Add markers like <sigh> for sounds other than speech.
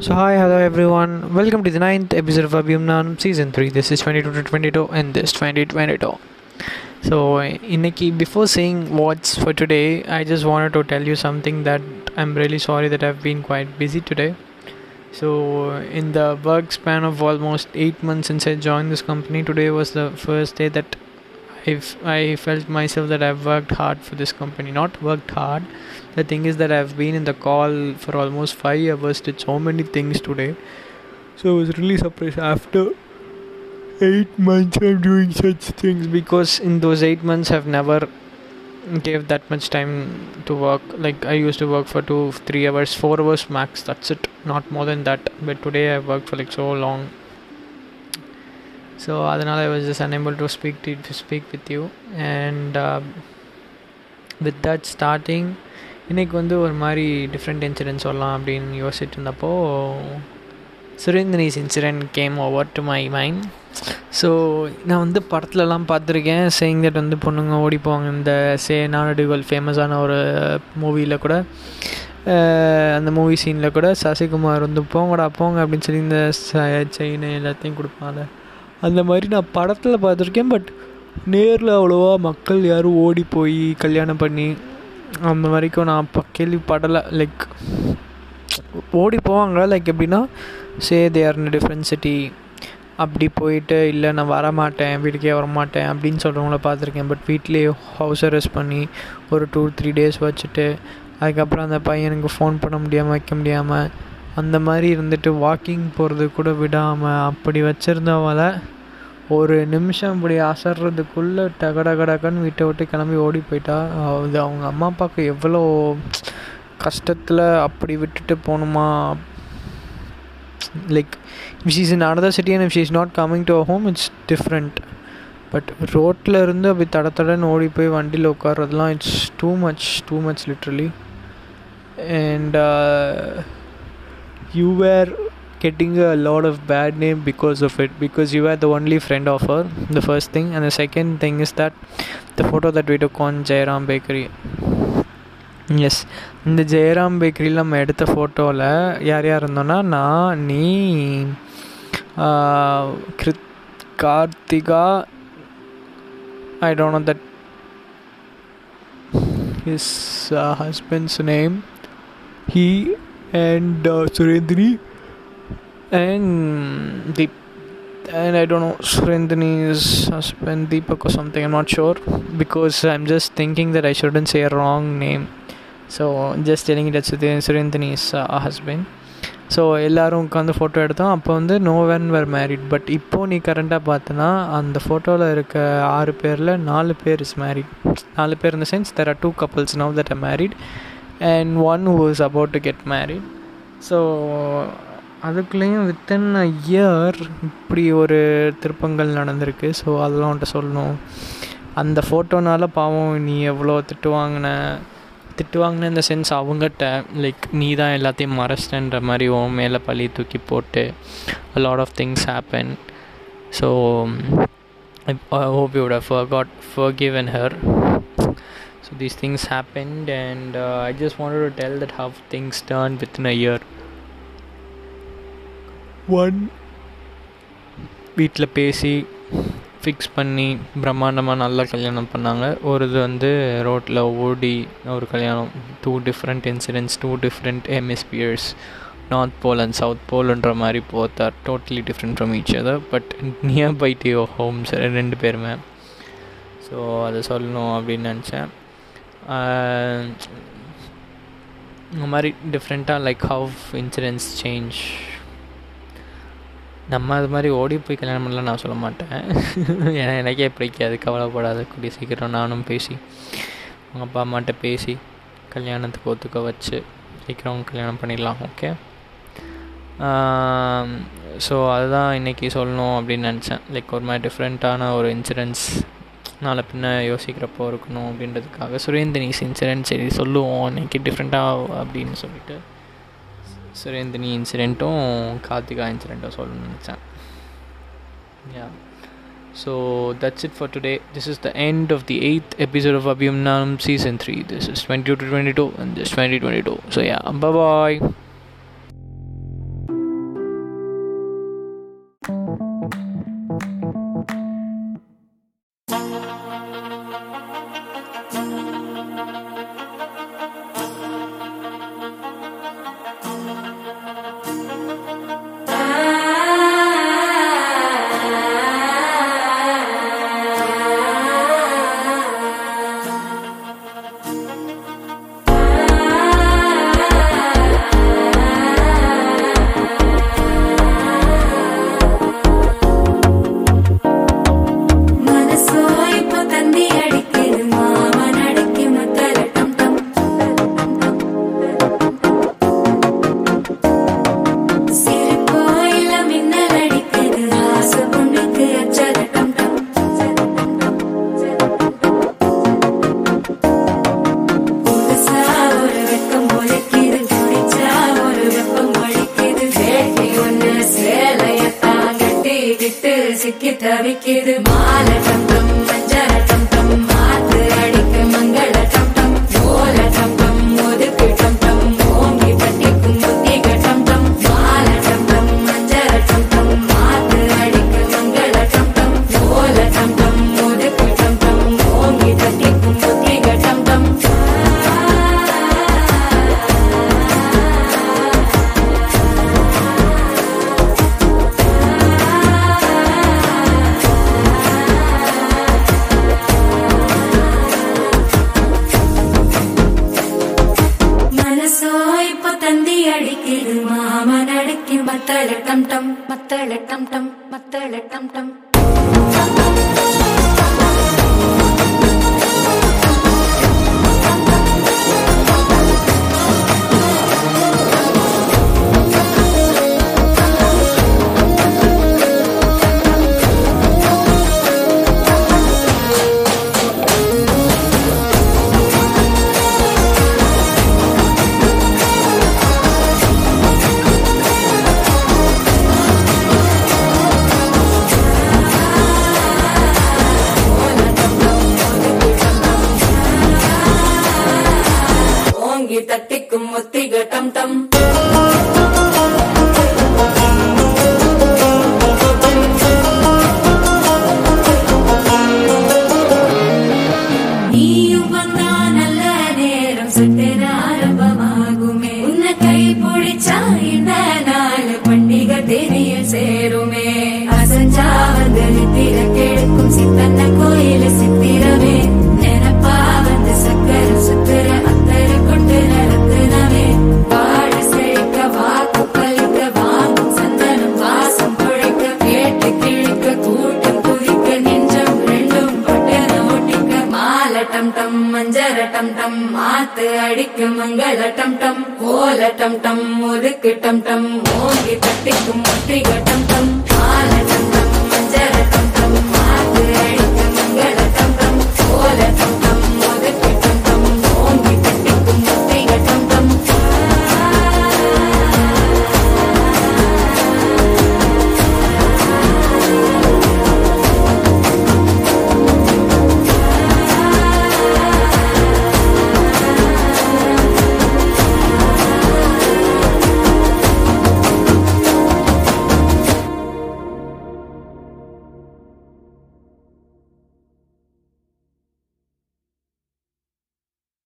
So hi, hello everyone. Welcome to the ninth episode of Abhimnan season three. This is 22 to 22 and this 2022. So in a key, before saying what's for today, I just wanted to tell you something that I'm really sorry that I've been quite busy today. So in the work span of almost eight months since I joined this company, today was the first day that I've I felt myself that I've worked hard for this company. Not worked hard. The thing is that I've been in the call for almost five hours, did so many things today. So I was really surprised after eight months I'm doing such things because in those eight months I've never gave that much time to work. Like I used to work for two, three hours, four hours max. That's it. Not more than that. But today I worked for like so long. So அதனால் I was just unable to speak to speak with you and with that starting இன்றைக்கி வந்து ஒரு மாதிரி different incident சொல்லலாம் அப்படின்னு யோசிச்சுட்டு இருந்தப்போ Surendrani's incident came over to my mind so நான் வந்து படத்துலலாம் பார்த்துருக்கேன். சேயிங் தட் வந்து பொண்ணுங்க ஓடி போவாங்க. இந்த சே நானடிகள் ஃபேமஸான ஒரு மூவியில் கூட. அந்த மூவி சீனில் கூட சசிகுமார் வந்து போங்கடா போங்க அப்படின்னு சொல்லி இந்த செயின் எல்லாத்தையும் கொடுப்பாங்க அந்த மாதிரி நான் படத்தில் பார்த்துருக்கேன் பட் நேரில் அவ்வளோவா மக்கள் யாரும் ஓடி போய் கல்யாணம் பண்ணி அந்த வரைக்கும் நான் இப்போ கேள்விப்படலை. லைக் ஓடி போவாங்க லைக் எப்படின்னா சே தேர் இன் டிஃப்ரெண்ட் சிட்டி அப்படி போயிட்டு இல்லை நான் வரமாட்டேன் வீட்டுக்கே வரமாட்டேன் அப்படின்னு சொல்கிறவங்கள பார்த்துருக்கேன். பட் வீட்லேயே ஹவுஸ் அரெஸ்ட் பண்ணி ஒரு டூ த்ரீ டேஸ் வச்சுட்டு அதுக்கப்புறம் அந்த பையனுக்கு ஃபோன் பண்ண முடியாமல் வைக்க முடியாமல் அந்த மாதிரி இருந்துட்டு வாக்கிங் போகிறது கூட விடாமல் அப்படி வச்சுருந்தவங்கள ஒரு நிமிஷம் இப்படி அசர்றதுக்குள்ளே டகடகடகன்னு வீட்டை விட்டு கிளம்பி ஓடி போயிட்டா. அது அவங்க அம்மா அப்பாவுக்கு எவ்வளோ கஷ்டத்தில் அப்படி விட்டுட்டு போகணுமா? Like if is in another city and if she's not coming to a home it's different but ரோட்டில் இருந்து அப்படி தட தடன்னு ஓடி போய் வண்டியில் உட்கார்றதுலாம் it's too much too much literally and you were getting a lot of bad name because of it because you were the only friend of her the first thing and the second thing is that the photo that we took on Jairam bakery yes இந்த ஜெயராம் பேக்கரியில் நம்ம எடுத்த ஃபோட்டோவில் யார் யார் இருந்தோன்னா நான் நீ ஆஹ், கிருத் Karthika I don't know that his husband's name he and Surendri and Deep and I don't know Surendani's husband Deepak or something I'm not sure because I'm just thinking that I shouldn't say a wrong name so just telling it that Sudhi- Surendani's uh, husband so எல்லோரும் உட்காந்து photo எடுத்தோம் அப்போ வந்து no when were married but இப்போது நீ கரண்ட்டாக பார்த்தனா அந்த ஃபோட்டோவில் இருக்க ஆறு பேரில் நாலு பேர் இஸ் மேரிட் நாலு பேர் இந்த sense there are two couples now that are married and one who is about to get married so அதுக்குள்ளேயும் வித்தின் அ இயர் இப்படி ஒரு திருப்பங்கள் நடந்திருக்கு. ஸோ அதெல்லாம் உன்ட்ட சொல்லணும். அந்த ஃபோட்டோனால பாவம் நீ எவ்வளோ திட்டு வாங்கின திட்டு வாங்கின இந்த சென்ஸ் அவங்ககிட்ட லைக் நீ தான் எல்லாத்தையும் மறைச்சிட்டன்ற மாதிரி உன் மேலே பழி தூக்கி போட்டு lot of things happen so I hope you forgot forgiven her so these things happened and uh, i just wanted to tell that how things turned within a year. One வீட்டில் பேசி ஃபிக்ஸ் பண்ணி பிரம்மாண்டமாக நல்லா கல்யாணம் பண்ணாங்க. ஒரு இது வந்து ரோட்டில் ஓடி ஒரு கல்யாணம். Two different incidents two different hemispheres north pole and south போல்ன்ற மாதிரி both are totally different from each other but nearby two homes ரெண்டு பேருமே. ஸோ அதை சொல்லணும் அப்படின்னு நினச்சேன். இந்த மாதிரி டிஃப்ரெண்ட்டாக லைக் ஹவ் இன்சூரன்ஸ் சேஞ்ச் நம்ம அது மாதிரி ஓடி போய் கல்யாணம் பண்ணலாம் நான் சொல்ல மாட்டேன். <laughs> ஏன்னா எனக்கே பிடிக்காது. கவலைப்படாத. கூடிய சீக்கிரம் நானும் பேசி அவங்க அப்பா அம்மாட்ட பேசி கல்யாணத்துக்கு ஒத்துக்க வச்சு சீக்கிரம் கல்யாணம் பண்ணிடலாம். ஓகே ஸோ அதுதான் இன்றைக்கி சொல்லணும் அப்படின்னு நினச்சேன். லைக் ஒரு மாதிரி டிஃப்ரெண்ட்டான ஒரு இன்சூரன்ஸ் நாளை பின்ன யோசிக்கிறப்போ இருக்கணும் அப்படின்றதுக்காக சுரேந்தினிஸ் இன்சிடென்ட் சரி சொல்லுவோம் இன்னைக்கு டிஃப்ரெண்ட்டாக அப்படின்னு சொல்லிட்டு சுரேந்தினி இன்சிடெண்ட்டும் கார்த்திகா இன்சிடெண்ட்டும் சொல்லணும்னு நினச்சேன். Yeah so that's it for today this is the end of the eighth episode of அபியம்னாம் season three this is twenty two twenty two and this twenty twenty two so மனசோ இப்ப தந்தி அடிக்குது மாமன் அடிக்கும் மத்தள டம் டம் மத்தள டம். சித்தன்ன கோயில சித்திரமே நினப்பா வந்து சக்கர சுத்துற அத்தர கொண்டு நடத்துனவே பாட செழிக்க வாக்கு பலிக்க வாங்கும் சந்தனம் வாசம் குழைக்க கேட்டு கிழிக்க கூட்டம் குதிக்க நெஞ்சம் ரெண்டும் பட்டன ஓட்டிக்க மால டம் டம் டம் மாத்து அடிக்க மங்கள டம் டம் டம் ஒதுக்கு டம் டம் ஓங்கி தட்டிக்கும் ஒற்றிக டம் டம்